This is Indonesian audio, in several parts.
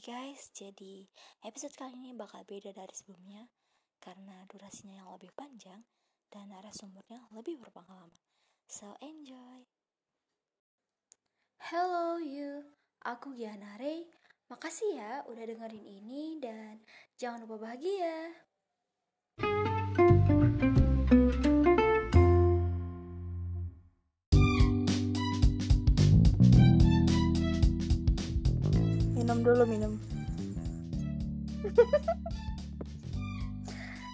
Guys, jadi episode kali ini bakal beda dari sebelumnya karena durasinya yang lebih panjang dan narasumbernya lebih berpengalaman. So enjoy. Hello you, aku Giana Ray. Makasih ya udah dengerin ini dan jangan lupa bahagia. Minum dulu minum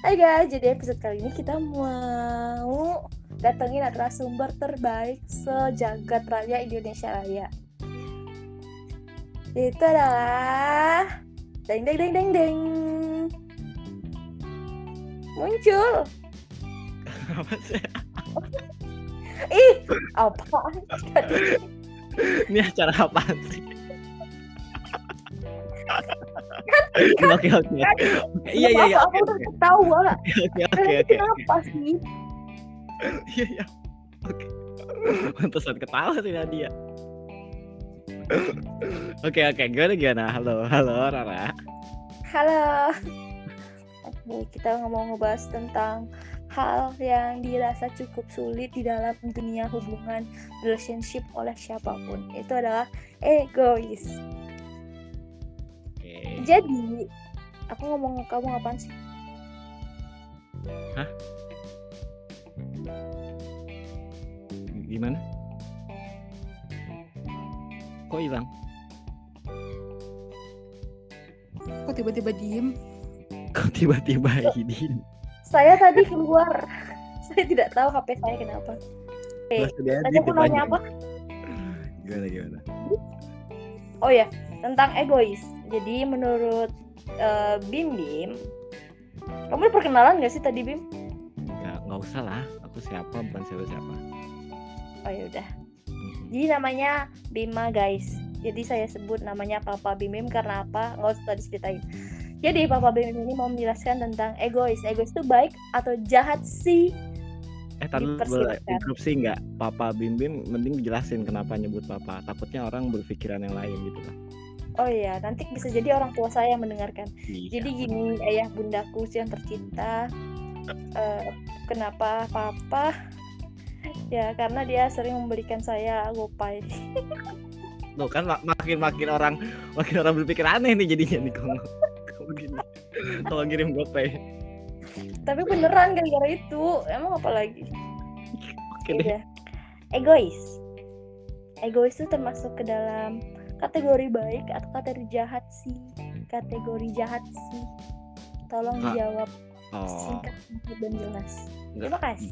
Hai guys, jadi episode kali ini kita mau datengin narasumber terbaik sejagat raya Indonesia Raya. Itu adalah deng deng deng deng deng muncul. apa sih? Ih, apaan? Ini acara apa sih? Oke oke. Oke, Iya iya iya. Aku udah ketawa. Oke oke oke. Kenapa sih? Iya iya. Oke. Pantesan ketawa sih Nadia. Oke oke, gimana gimana? Halo halo Rara. Halo. Oke, kita ngomong ngebahas tentang hal yang dirasa cukup sulit di dalam dunia hubungan relationship oleh siapa pun. Itu adalah egois. Jadi, aku ngomong ke kamu apaan sih? Gimana? Kok hilang? Kok tiba-tiba diem? Kok tiba-tiba ini? Saya tadi keluar. saya tidak tahu HP saya kenapa. Oke, tadi aku nanya apa? Gimana gimana? Oh ya, tentang egois. Jadi menurut eh, Bim Bim, kamu udah perkenalan gak sih tadi Bim? Nggak nggak usah lah. Aku siapa bukan siapa siapa. Oh ya udah. Jadi namanya Bima guys. Jadi saya sebut namanya Papa Bim Bim karena apa? Nggak usah diceritain. Jadi Papa Bim Bim ini mau menjelaskan tentang egois. Egois itu baik atau jahat sih? Eh, tadi boleh interupsi nggak? Papa Bim Bim, mending dijelasin kenapa nyebut Papa. Takutnya orang berpikiran yang lain gitu lah. Oh iya, nanti bisa jadi orang tua saya yang mendengarkan. Iya. Jadi gini, ayah bundaku sih yang tercinta. Eh, kenapa Papa? Ya karena dia sering memberikan saya gopay. Tuh kan mak- makin makin orang makin orang berpikir aneh nih jadinya nih kalau kalau gini. Kalau ngirim GoPay. Tapi beneran gara-gara itu, emang apa lagi? Oke deh. Udah. Egois. Egois itu termasuk ke dalam kategori baik atau kategori jahat sih? Kategori jahat sih. Tolong Kak. dijawab Oh, singkat dan jelas. enggak. Terima kasih.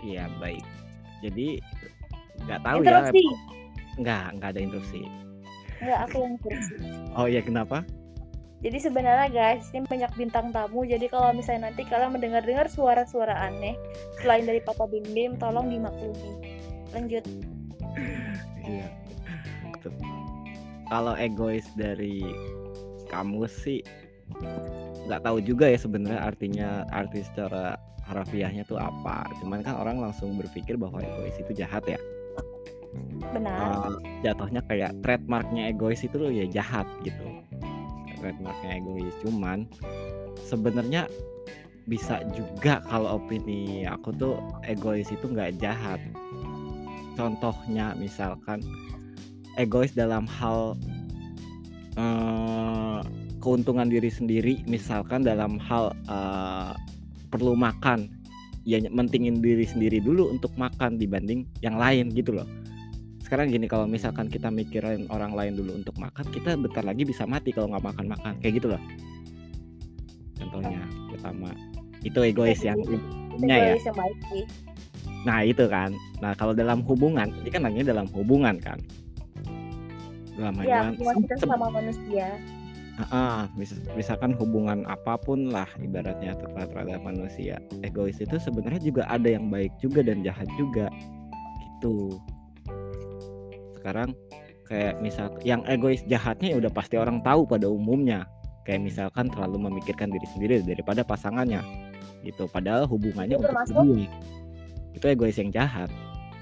Iya, baik. Jadi nggak tahu ya. Interupsi. Nggak, nggak ada interupsi. Enggak, aku yang interupsi. Oh iya, kenapa? Jadi sebenarnya guys, ini banyak bintang tamu. Jadi kalau misalnya nanti kalian mendengar-dengar suara-suara aneh selain dari Papa Bim Bim, tolong dimaklumi. Lanjut. Iya. Kalau egois dari kamu sih nggak tahu juga ya sebenarnya artinya arti secara harafiahnya tuh apa. Cuman kan orang langsung berpikir bahwa egois itu jahat ya. Benar. Eh, jatuhnya kayak trademarknya egois itu loh ya jahat gitu. Trademarknya egois. Cuman sebenarnya bisa juga kalau opini aku tuh egois itu nggak jahat. Contohnya misalkan egois dalam hal eh, keuntungan diri sendiri, misalkan dalam hal eh, perlu makan, ya mentingin diri sendiri dulu untuk makan dibanding yang lain gitu loh. Sekarang gini kalau misalkan kita mikirin orang lain dulu untuk makan, kita bentar lagi bisa mati kalau nggak makan-makan kayak gitu loh. Contohnya pertama itu egois yang ya. Egois yang baik sih. Nah itu kan. Nah kalau dalam hubungan, ini kan nanya dalam hubungan kan. Dalam Ya, kita sama manusia. Ah, mis- misalkan hubungan apa pun lah ibaratnya terhadap terhadap manusia. Egois itu sebenarnya juga ada yang baik juga dan jahat juga. Gitu. Sekarang kayak misal yang egois jahatnya ya udah pasti orang tahu pada umumnya. Kayak misalkan terlalu memikirkan diri sendiri daripada pasangannya. Gitu. Padahal hubungannya Itu untuk kedua. Itu egois yang jahat.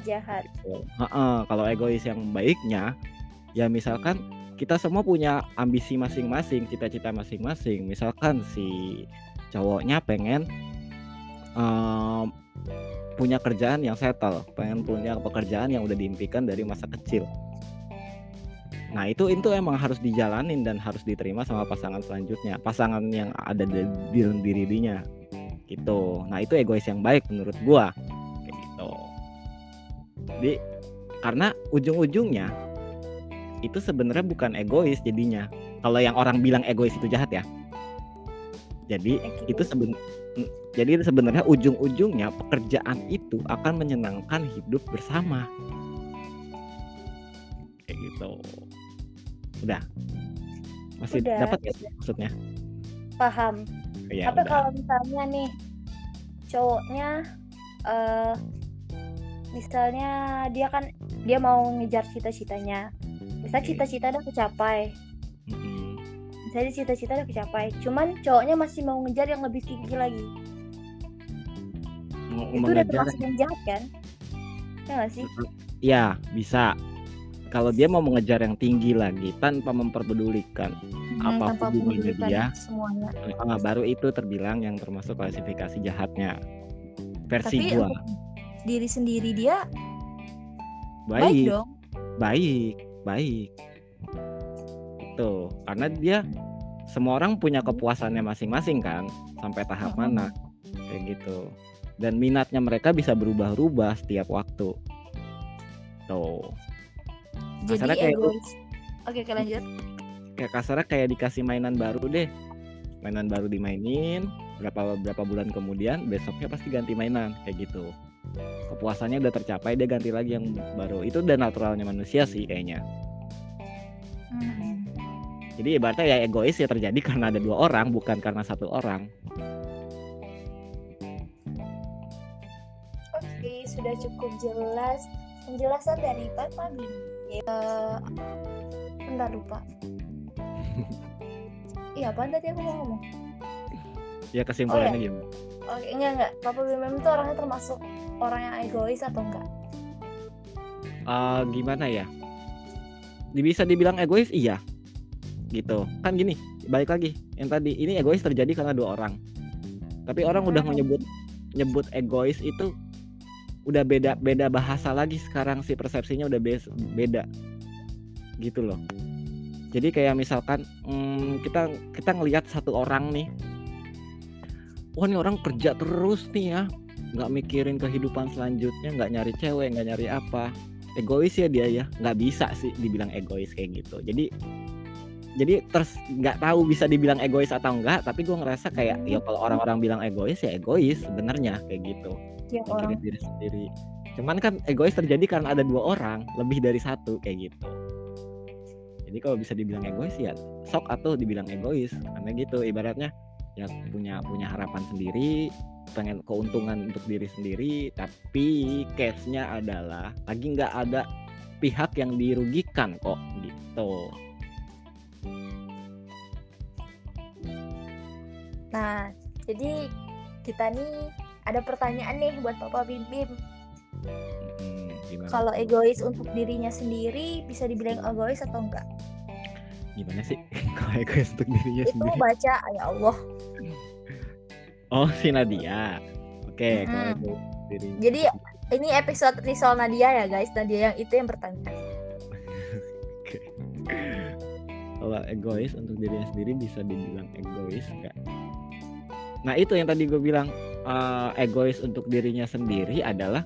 Jahat. Heeh, kalau egois yang baiknya ya misalkan kita semua punya ambisi masing-masing, cita-cita masing-masing. Misalkan si cowoknya pengen em, punya kerjaan yang settle, pengen punya pekerjaan yang udah diimpikan dari masa kecil. Nah itu itu emang harus dijalanin dan harus diterima sama pasangan selanjutnya, pasangan yang ada di dalam diri dirinya, gitu. Nah itu egois yang baik menurut gua, gitu. Jadi karena ujung-ujungnya itu sebenarnya bukan egois jadinya. Kalau yang orang bilang egois itu jahat ya. Jadi itu seben mm, jadi sebenarnya ujung-ujungnya pekerjaan itu akan menyenangkan hidup bersama. Kayak gitu. Udah. Masih Udah, dapat ya maksudnya? paham. Ya Tapi udah. kalau misalnya nih cowoknya eh misalnya dia kan dia mau ngejar cita-citanya. Misalnya Oke. cita-cita udah kecapai. Misalnya cita-cita udah kecapai. Cuman cowoknya masih mau ngejar yang lebih tinggi lagi. Mau Itu udah mengejar termasuk yang jahat kan? Ya nggak sih? Ya, bisa. Kalau dia mau mengejar yang tinggi lagi tanpa memperdulikan Hmm, apa pun tanpa hubungannya dia, semuanya. ah, baru itu terbilang yang termasuk klasifikasi jahatnya. Versi Tapi gua diri sendiri dia baik, baik, dong. baik, baik. Itu karena dia semua orang punya kepuasannya masing-masing kan, sampai tahap mana kayak gitu. Dan minatnya mereka bisa berubah-ubah setiap waktu. Tuh. Jadi Kasarnya kayak egois. Oke, oke lanjut. kayak kasarnya kayak dikasih mainan baru deh mainan baru dimainin berapa berapa bulan kemudian besoknya pasti ganti mainan kayak gitu kepuasannya udah tercapai dia ganti lagi yang baru itu udah naturalnya manusia sih kayaknya Hmm. jadi ibaratnya ya egois ya terjadi karena ada dua orang bukan karena satu orang Oke, sudah cukup jelas penjelasan dari Papa Bim. Ya, bentar lupa. Iya, apa tadi aku mau ngomong? ya kesimpulannya gimana Oke, enggak enggak. Papa Bim itu orangnya termasuk orang yang egois atau enggak? Eh, gimana ya? Bisa dibilang egois iya. Gitu. Kan gini balik lagi. Yang tadi ini egois terjadi karena dua orang. Tapi orang udah Hmm. menyebut nyebut egois itu udah beda beda bahasa lagi sekarang. Sih persepsinya udah bes- beda. Gitu loh. Jadi kayak misalkan hmm, kita kita ngelihat satu orang nih. Wah ini orang kerja terus nih ya nggak mikirin kehidupan selanjutnya nggak nyari cewek nggak nyari apa. Egois ya dia ya. Nggak bisa sih dibilang egois kayak gitu. Jadi jadi terus nggak tahu bisa dibilang egois atau enggak tapi gue ngerasa kayak ya kalau orang-orang bilang egois ya egois sebenarnya kayak gitu. Orang. mikirin diri sendiri. Cuman kan egois terjadi karena ada dua orang lebih dari satu kayak gitu. Jadi kalau bisa dibilang egois ya sok atau dibilang egois. Karena gitu ibaratnya ya punya punya harapan sendiri pengen keuntungan untuk diri sendiri tapi case-nya adalah lagi nggak ada pihak yang dirugikan kok gitu Nah, jadi kita nih ada pertanyaan nih buat Papa Bim Bim. Hmm, Kalau egois untuk dirinya sendiri bisa dibilang egois atau enggak? gimana sih kalau egois untuk dirinya Itu sendiri baca ya Allah. Oh si Nadia oke kalau Mm-mm. egois untuk dirinya Jadi ini episode Risol Nadia ya guys. Nadia yang itu yang bertanya. Oke. Kalau egois untuk dirinya sendiri bisa dibilang egois enggak? Nah itu yang tadi gue bilang eh, egois untuk dirinya sendiri adalah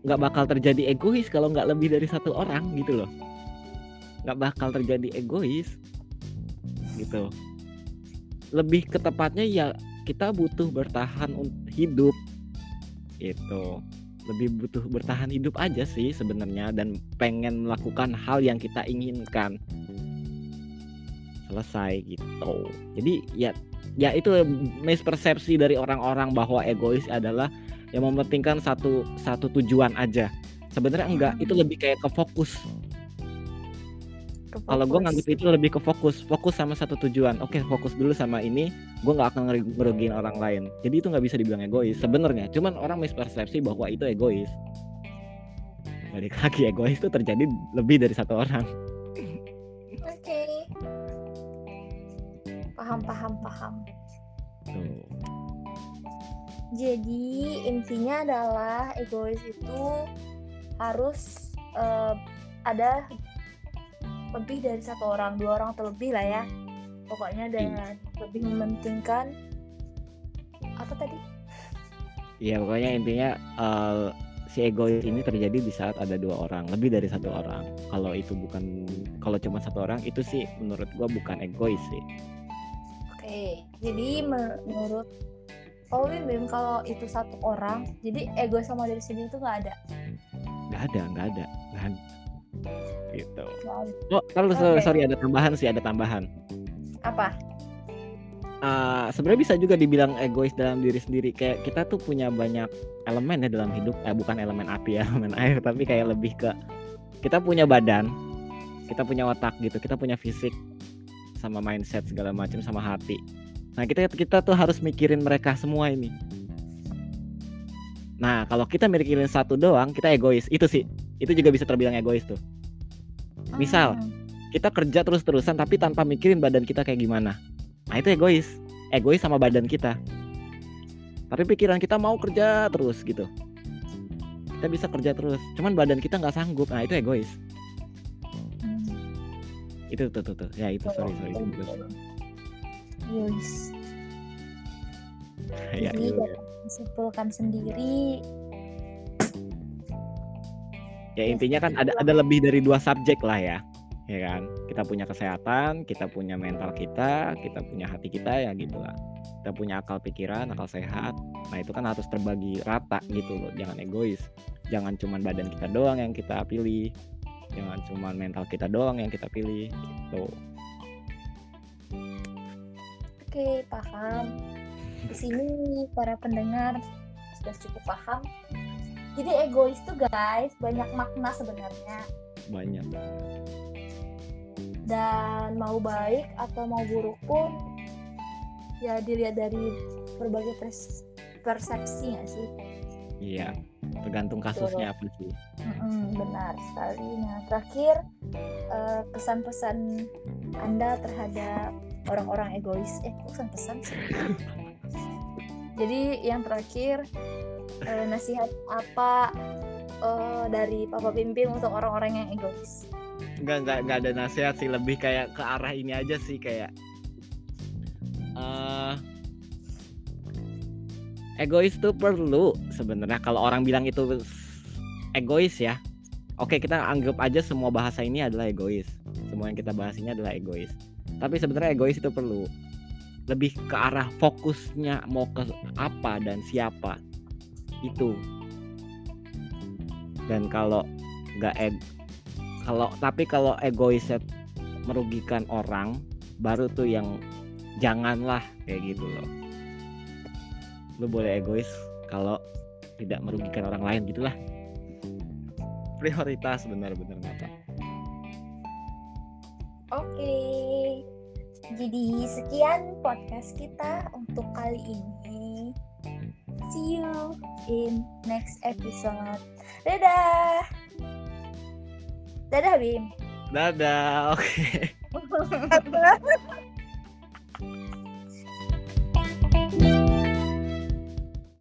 nggak bakal terjadi egois kalau nggak lebih dari satu orang gitu loh. Nggak bakal terjadi egois gitu. Lebih ke tepatnya ya kita butuh bertahan hidup. Gitu. Lebih butuh bertahan hidup aja sih sebenarnya dan pengen melakukan hal yang kita inginkan. Selesai gitu. Jadi ya ya itu mispersepsi dari orang-orang bahwa egois adalah yang mementingkan satu satu tujuan aja. Sebenarnya enggak. Itu lebih kayak ke fokus kalau gue nganggap itu lebih ke fokus fokus sama satu tujuan. Oke okay, fokus dulu sama ini gue nggak akan ngerugiin orang lain. Jadi itu nggak bisa dibilang egois sebenarnya. Cuman orang mispersepsi bahwa itu egois. Balik lagi egois itu terjadi lebih dari satu orang. Oke. Okay. paham paham paham. Tuh. jadi intinya adalah egois itu harus uh, ada lebih dari satu orang dua orang atau lebih lah ya. Pokoknya dengan lebih mementingkan apa tadi? Iya pokoknya intinya eh, si egois ini terjadi di saat ada dua orang lebih dari satu orang. Kalau itu bukan kalau cuma satu orang itu sih menurut gua bukan egois sih. Oke jadi me- menurut Oh Bim, kalau itu satu orang, jadi egois sama diri sendiri itu nggak ada. nggak ada nggak ada. Nggak ada gitu. Oh kalau sorry, Oke. sorry ada tambahan sih ada tambahan. Apa? Eh, sebenarnya bisa juga dibilang egois dalam diri sendiri. Kayak kita tuh punya banyak elemen ya dalam hidup. Eh bukan elemen api ya elemen air tapi kayak lebih ke kita punya badan kita punya otak gitu kita punya fisik sama mindset segala macam sama hati. Nah kita kita tuh harus mikirin mereka semua ini. Nah kalau kita mikirin satu doang kita egois. Itu sih. Itu juga bisa terbilang egois tuh Misal. Hmm. kita kerja terus-terusan tapi tanpa mikirin badan kita kayak gimana. Nah itu egois, egois sama badan kita. Tapi pikiran kita mau kerja terus gitu. Kita bisa kerja terus, cuman badan kita nggak sanggup. Nah itu egois. Hmm. Itu tuh tuh tuh. Ya itu sorry sorry. Egois. Ya, Jadi dapat disimpulkan sendiri ya intinya kan ada ada lebih dari dua subjek lah ya. Ya kan. Kita punya kesehatan, kita punya mental kita, kita punya hati kita ya gitulah. Kita punya akal pikiran, akal sehat. Nah itu kan harus terbagi rata gitu loh. Jangan egois. Jangan cuman badan kita doang yang kita pilih. Jangan cuman mental kita doang yang kita pilih. Gitu. Oke, paham. Di sini para pendengar sudah cukup paham. Jadi egois tuh guys banyak makna sebenarnya Banyak. dan mau baik atau mau buruk pun ya dilihat dari berbagai pers- persepsi nggak sih? Iya. Tergantung kasusnya apa sih. Mm-mm, benar sekali. Nah terakhir eh, pesan-pesan anda terhadap orang-orang egois. Eh pesan-pesan sih? Jadi yang terakhir eh, nasihat apa eh, dari Papa Pimpin untuk orang-orang yang egois? Enggak, enggak, enggak ada nasihat sih lebih kayak ke arah ini aja sih kayak eh egois tuh perlu sebenarnya kalau orang bilang itu egois ya. Oke, kita anggap aja semua bahasa ini adalah egois. Semua yang kita bahas ini adalah egois. Tapi sebenarnya egois itu perlu lebih ke arah fokusnya mau ke apa dan siapa itu. Dan kalau nggak eg kalau tapi kalau egoisnya merugikan orang baru tuh yang janganlah kayak gitu loh. Lu boleh egois kalau tidak merugikan orang lain gitulah. Prioritas benar-benar mata Oke, jadi sekian podcast kita untuk kali ini. See you in next episode. Dadah. Dadah Bim. dadah oke